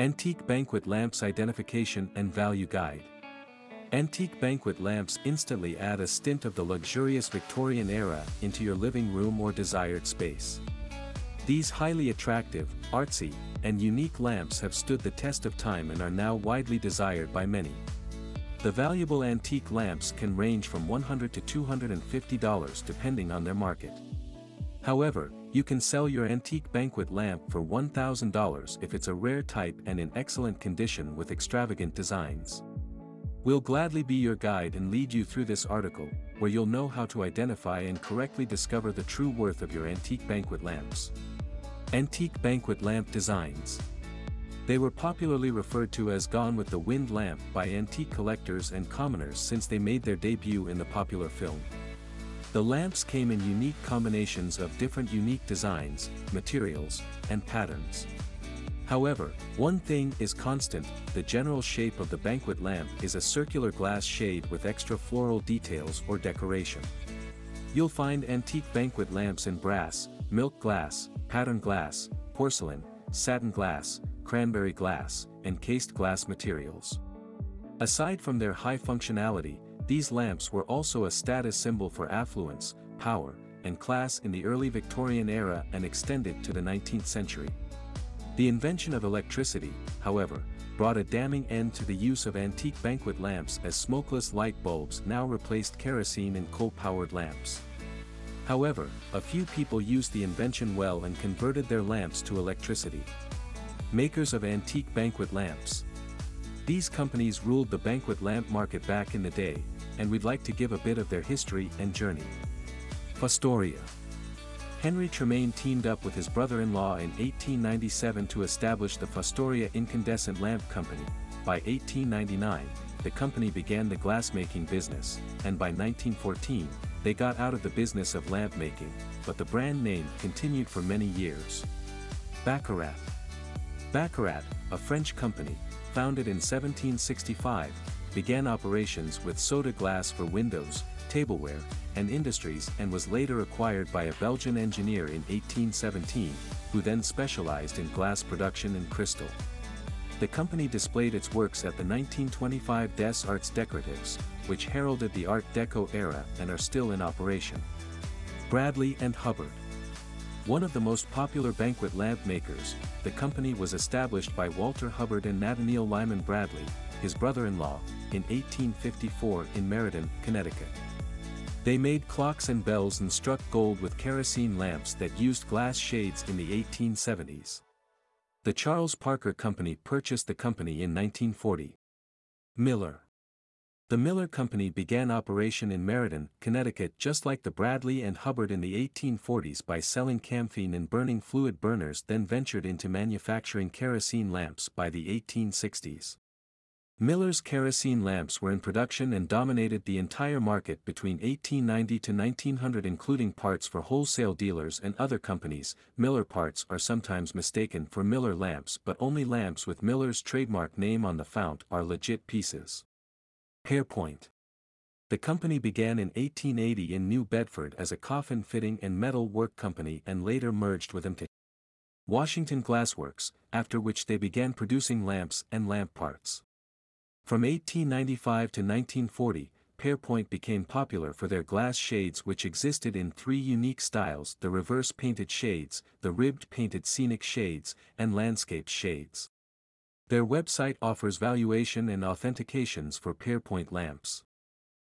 Antique Banquet Lamps Identification and Value Guide. Antique banquet lamps instantly add a stint of the luxurious Victorian era into your living room or desired space. These highly attractive, artsy, and unique lamps have stood the test of time and are now widely desired by many. The valuable antique lamps can range from 100 to $250 depending on their market. However, you can sell your antique banquet lamp for $1,000 if it's a rare type and in excellent condition with extravagant designs. We'll gladly be your guide and lead you through this article, where you'll know how to identify and correctly discover the true worth of your antique banquet lamps. Antique Banquet Lamp Designs They were popularly referred to as Gone with the Wind lamp by antique collectors and commoners since they made their debut in the popular film. The lamps came in unique combinations of different unique designs, materials, and patterns. However, one thing is constant, the general shape of the banquet lamp is a circular glass shade with extra floral details or decoration. You'll find antique banquet lamps in brass, milk glass, pattern glass, porcelain, satin glass, cranberry glass, and cased glass materials. Aside from their high functionality, these lamps were also a status symbol for affluence, power, and class in the early Victorian era and extended to the 19th century. The invention of electricity, however, brought a damning end to the use of antique banquet lamps as smokeless light bulbs now replaced kerosene and coal-powered lamps. However, a few people used the invention well and converted their lamps to electricity. Makers of antique banquet lamps. These companies ruled the banquet lamp market back in the day, and we'd like to give a bit of their history and journey. Fostoria Henry Tremaine teamed up with his brother-in-law in 1897 to establish the Fostoria Incandescent Lamp Company. By 1899, the company began the glass-making business, and by 1914, they got out of the business of lamp making, but the brand name continued for many years. Baccarat Baccarat, a French company, founded in 1765, began operations with soda glass for windows, tableware, and industries and was later acquired by a Belgian engineer in 1817, who then specialized in glass production and crystal. The company displayed its works at the 1925 Des Arts Decoratives, which heralded the Art Deco era and are still in operation. Bradley and Hubbard One of the most popular banquet lamp makers, the company was established by Walter Hubbard and Nathaniel Lyman Bradley, his brother-in-law, in 1854 in Meriden, Connecticut. They made clocks and bells and struck gold with kerosene lamps that used glass shades in the 1870s. The Charles Parker Company purchased the company in 1940. Miller The Miller Company began operation in Meriden, Connecticut just like the Bradley and Hubbard in the 1840s by selling camphene and burning fluid burners then ventured into manufacturing kerosene lamps by the 1860s. Miller's kerosene lamps were in production and dominated the entire market between 1890 to 1900 including parts for wholesale dealers and other companies. Miller parts are sometimes mistaken for Miller lamps but only lamps with Miller's trademark name on the fount are legit pieces. Pairpoint The company began in 1880 in New Bedford as a coffin fitting and metal work company and later merged with MT. Washington Glassworks, after which they began producing lamps and lamp parts. From 1895 to 1940, Pairpoint became popular for their glass shades which existed in three unique styles the reverse painted shades, the ribbed painted scenic shades, and landscape shades. Their website offers valuation and authentications for Pairpoint lamps.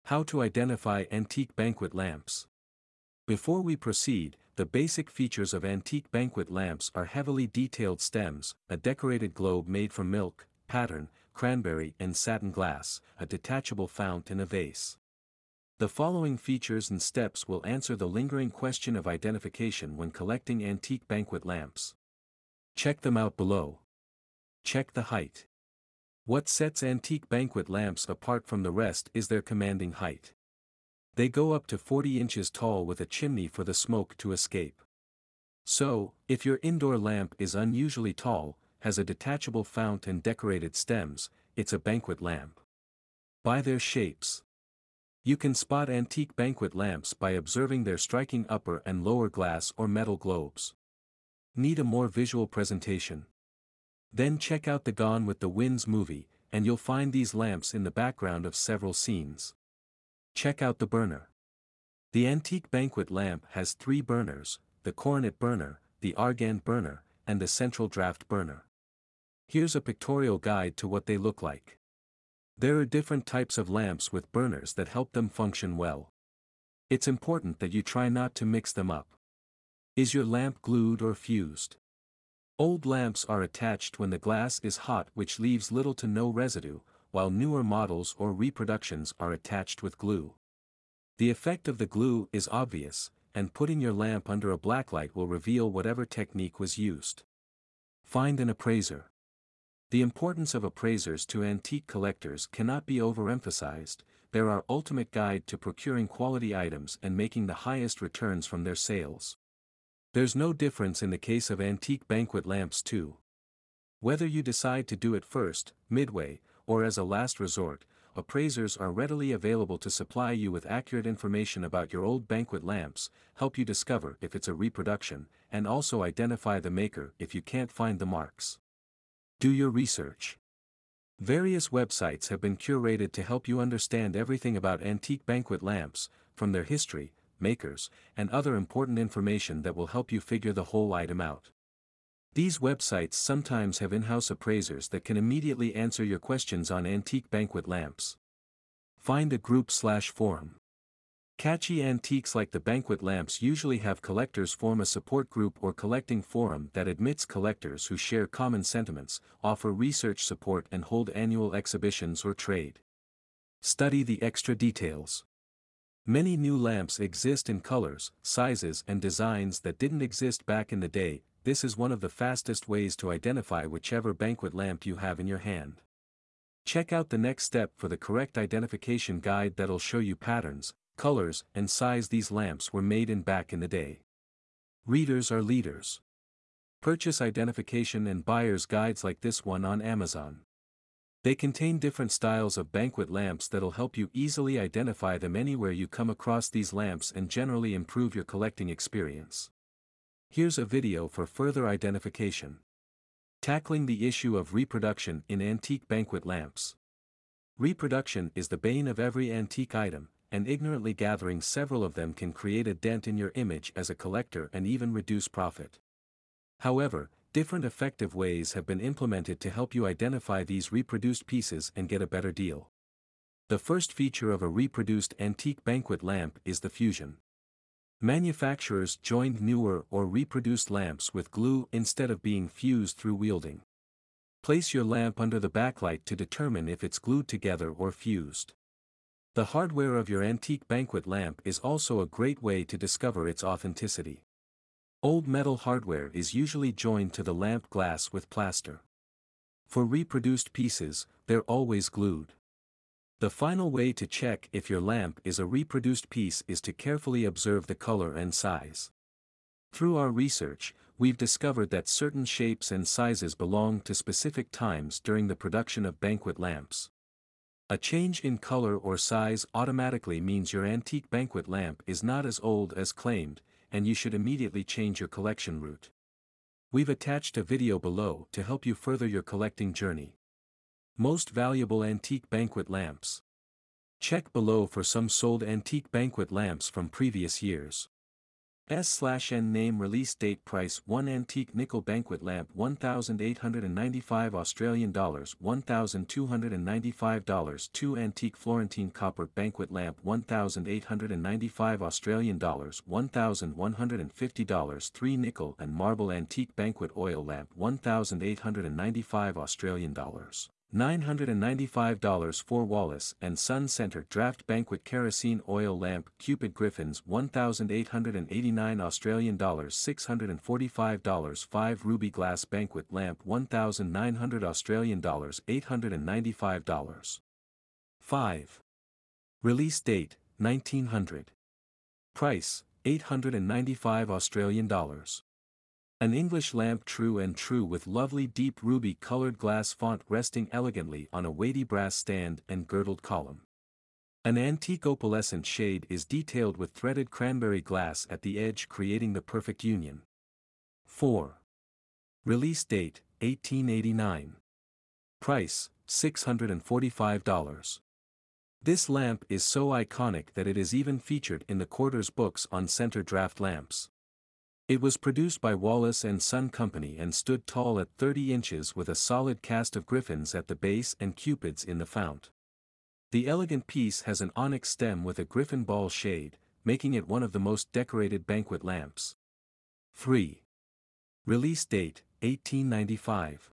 How to identify antique banquet lamps. Before we proceed, the basic features of antique banquet lamps are heavily detailed stems, a decorated globe made from milk, pattern, cranberry and satin glass, a detachable fount and a vase. The following features and steps will answer the lingering question of identification when collecting antique banquet lamps. Check them out below. Check the height. What sets antique banquet lamps apart from the rest is their commanding height. They go up to 40 inches tall with a chimney for the smoke to escape. So, if your indoor lamp is unusually tall, has a detachable fount and decorated stems, it's a banquet lamp. By their shapes. You can spot antique banquet lamps by observing their striking upper and lower glass or metal globes. Need a more visual presentation? Then check out the Gone with the Winds movie, and you'll find these lamps in the background of several scenes. Check out the burner. The antique banquet lamp has three burners, the coronet burner, the argand burner, and the central draft burner. Here's a pictorial guide to what they look like. There are different types of lamps with burners that help them function well. It's important that you try not to mix them up. Is your lamp glued or fused? Old lamps are attached when the glass is hot which leaves little to no residue, while newer models or reproductions are attached with glue. The effect of the glue is obvious, and putting your lamp under a blacklight will reveal whatever technique was used. Find an appraiser. The importance of appraisers to antique collectors cannot be overemphasized, they're our ultimate guide to procuring quality items and making the highest returns from their sales. There's no difference in the case of antique banquet lamps too. Whether you decide to do it first, midway, or as a last resort, appraisers are readily available to supply you with accurate information about your old banquet lamps, help you discover if it's a reproduction, and also identify the maker if you can't find the marks. Do your research. Various websites have been curated to help you understand everything about antique banquet lamps, from their history, makers, and other important information that will help you figure the whole item out. These websites sometimes have in-house appraisers that can immediately answer your questions on antique banquet lamps. Find a group slash forum. Catchy antiques like the banquet lamps usually have collectors form a support group or collecting forum that admits collectors who share common sentiments, offer research support and hold annual exhibitions or trade. Study the extra details. Many new lamps exist in colors, sizes and designs that didn't exist back in the day, this is one of the fastest ways to identify whichever banquet lamp you have in your hand. Check out the next step for the correct identification guide that'll show you patterns, colors, and size these lamps were made in back in the day. Readers are leaders. Purchase identification and buyer's guides like this one on Amazon. They contain different styles of banquet lamps that'll help you easily identify them anywhere you come across these lamps and generally improve your collecting experience. Here's a video for further identification. Tackling the issue of reproduction in antique banquet lamps. Reproduction is the bane of every antique item, and ignorantly gathering several of them can create a dent in your image as a collector and even reduce profit. However, different effective ways have been implemented to help you identify these reproduced pieces and get a better deal. The first feature of a reproduced antique banquet lamp is the fusion. Manufacturers joined newer or reproduced lamps with glue instead of being fused through welding. Place your lamp under the backlight to determine if it's glued together or fused. The hardware of your antique banquet lamp is also a great way to discover its authenticity. Old metal hardware is usually joined to the lamp glass with plaster. For reproduced pieces, they're always glued. The final way to check if your lamp is a reproduced piece is to carefully observe the color and size. Through our research, we've discovered that certain shapes and sizes belong to specific times during the production of banquet lamps. A change in color or size automatically means your antique banquet lamp is not as old as claimed, and you should immediately change your collection route. We've attached a video below to help you further your collecting journey. Most valuable antique banquet lamps. Check below for some sold antique banquet lamps from previous years. S slash N name release date price 1 antique nickel banquet lamp 1895 Australian dollars 1295 dollars 2 antique Florentine copper banquet lamp 1895 Australian dollars 1150 dollars 3 nickel and marble antique banquet oil lamp 1895 Australian dollars $995 for Wallace and Son Center Draft Banquet Kerosene Oil Lamp Cupid Griffins 1889 Australian dollars 645 dollars 5 Ruby Glass Banquet Lamp 1900 Australian dollars 895 dollars. 5 Release date 1900 Price 895 Australian dollars an English lamp true and true with lovely deep ruby-colored glass font resting elegantly on a weighty brass stand and girdled column. An antique opalescent shade is detailed with threaded cranberry glass at the edge creating the perfect union. 4. Release date, 1889. Price, $645. This lamp is so iconic that it is even featured in the quarter's books on center draft lamps. It was produced by Wallace and Son Company and stood tall at 30 inches with a solid cast of griffins at the base and cupids in the fount. The elegant piece has an onyx stem with a griffin ball shade, making it one of the most decorated banquet lamps. 3. Release date, 1895.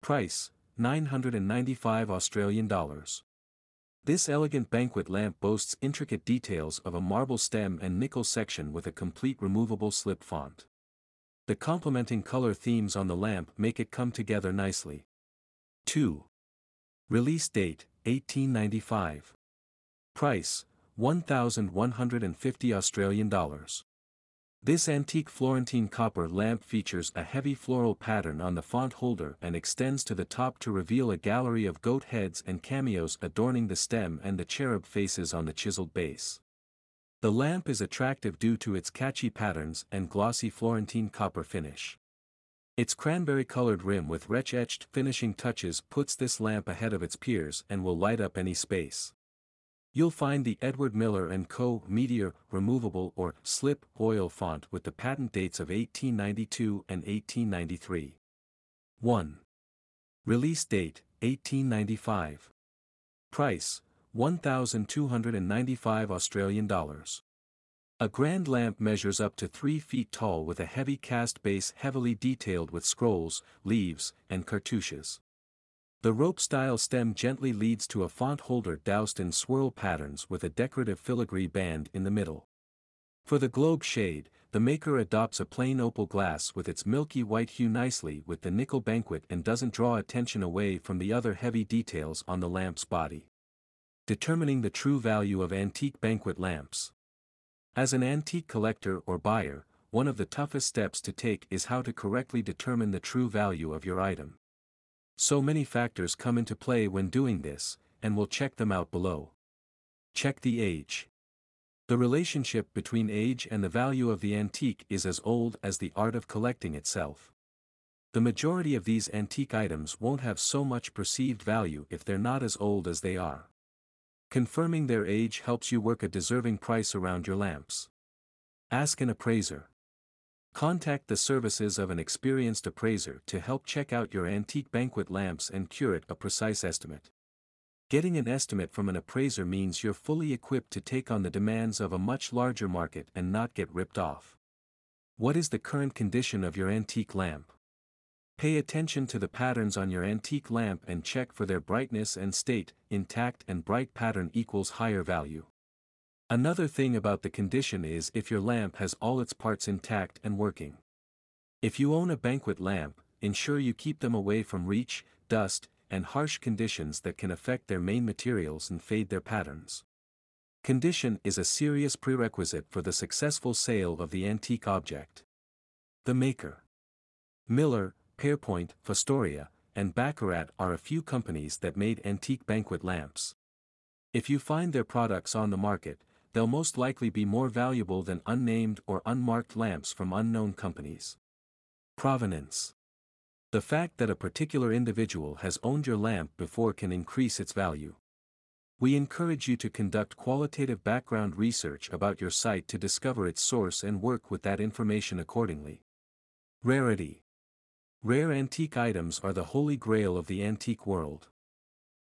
Price, 995 Australian dollars. This elegant banquet lamp boasts intricate details of a marble stem and nickel section with a complete removable slip font. The complementing color themes on the lamp make it come together nicely. 2. Release date, 1895. Price, 1,150 Australian dollars. This antique Florentine copper lamp features a heavy floral pattern on the font holder and extends to the top to reveal a gallery of goat heads and cameos adorning the stem and the cherub faces on the chiseled base. The lamp is attractive due to its catchy patterns and glossy Florentine copper finish. Its cranberry-colored rim with retch-etched finishing touches puts this lamp ahead of its peers and will light up any space. You'll find the Edward Miller & Co. Meteor removable or slip oil font with the patent dates of 1892 and 1893. 1. Release date, 1895. Price, 1,295 Australian dollars. A grand lamp measures up to 3 feet tall with a heavy cast base heavily detailed with scrolls, leaves, and cartouches. The rope-style stem gently leads to a font holder doused in swirl patterns with a decorative filigree band in the middle. For the globe shade, the maker adopts a plain opal glass with its milky white hue nicely with the nickel banquet and doesn't draw attention away from the other heavy details on the lamp's body. Determining the true value of antique banquet lamps. As an antique collector or buyer, one of the toughest steps to take is how to correctly determine the true value of your item. So many factors come into play when doing this, and we'll check them out below. Check the age. The relationship between age and the value of the antique is as old as the art of collecting itself. The majority of these antique items won't have so much perceived value if they're not as old as they are. Confirming their age helps you work a deserving price around your lamps. Ask an appraiser. Contact the services of an experienced appraiser to help check out your antique banquet lamps and curate a precise estimate. Getting an estimate from an appraiser means you're fully equipped to take on the demands of a much larger market and not get ripped off. What is the current condition of your antique lamp? Pay attention to the patterns on your antique lamp and check for their brightness and state, intact and bright pattern equals higher value. Another thing about the condition is if your lamp has all its parts intact and working. If you own a banquet lamp, ensure you keep them away from reach, dust, and harsh conditions that can affect their main materials and fade their patterns. Condition is a serious prerequisite for the successful sale of the antique object. The maker. Miller, Pairpoint, Fostoria, and Baccarat are a few companies that made antique banquet lamps. If you find their products on the market, they'll most likely be more valuable than unnamed or unmarked lamps from unknown companies. Provenance The fact that a particular individual has owned your lamp before can increase its value. We encourage you to conduct qualitative background research about your site to discover its source and work with that information accordingly. Rarity Rare antique items are the holy grail of the antique world.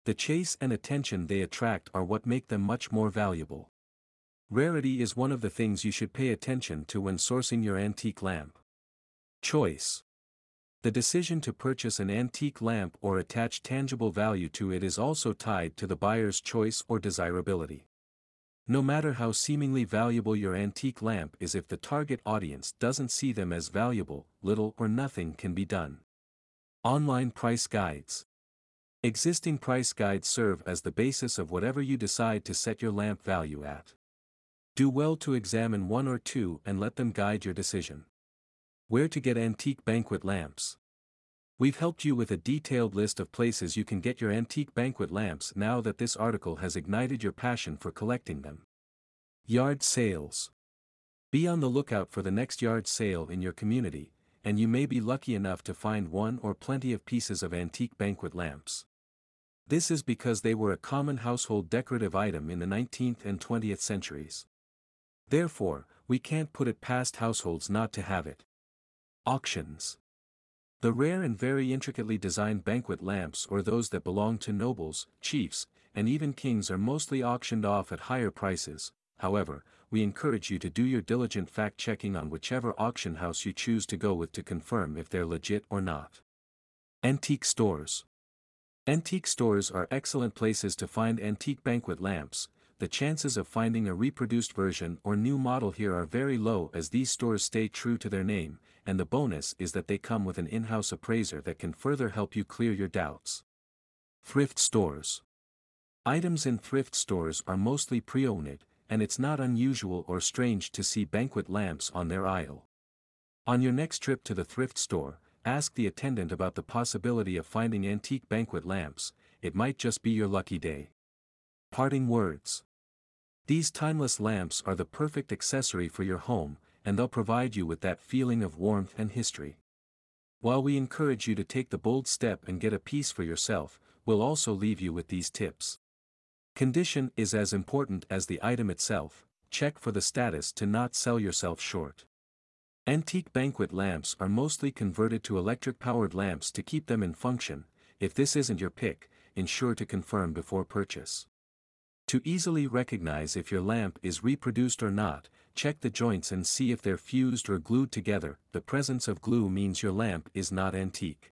The chase and attention they attract are what make them much more valuable. Rarity is one of the things you should pay attention to when sourcing your antique lamp. Choice The decision to purchase an antique lamp or attach tangible value to it is also tied to the buyer's choice or desirability. No matter how seemingly valuable your antique lamp is if the target audience doesn't see them as valuable, little or nothing can be done. Online Price Guides Existing price guides serve as the basis of whatever you decide to set your lamp value at. Do well to examine one or two and let them guide your decision. Where to get antique banquet lamps. We've helped you with a detailed list of places you can get your antique banquet lamps now that this article has ignited your passion for collecting them. Yard sales. Be on the lookout for the next yard sale in your community, and you may be lucky enough to find one or plenty of pieces of antique banquet lamps. This is because they were a common household decorative item in the 19th and 20th centuries. Therefore, we can't put it past households not to have it. Auctions. The rare and very intricately designed banquet lamps or those that belong to nobles, chiefs, and even kings are mostly auctioned off at higher prices, however, we encourage you to do your diligent fact-checking on whichever auction house you choose to go with to confirm if they're legit or not. Antique Stores Antique stores are excellent places to find antique banquet lamps, the chances of finding a reproduced version or new model here are very low as these stores stay true to their name, and the bonus is that they come with an in-house appraiser that can further help you clear your doubts. Thrift Stores Items in thrift stores are mostly pre-owned, and it's not unusual or strange to see banquet lamps on their aisle. On your next trip to the thrift store, ask the attendant about the possibility of finding antique banquet lamps, it might just be your lucky day. Parting words. These timeless lamps are the perfect accessory for your home, and they'll provide you with that feeling of warmth and history. While we encourage you to take the bold step and get a piece for yourself, we'll also leave you with these tips. Condition is as important as the item itself, check for the status to not sell yourself short. Antique banquet lamps are mostly converted to electric-powered lamps to keep them in function, if this isn't your pick, ensure to confirm before purchase. To easily recognize if your lamp is reproduced or not, check the joints and see if they're fused or glued together, the presence of glue means your lamp is not antique.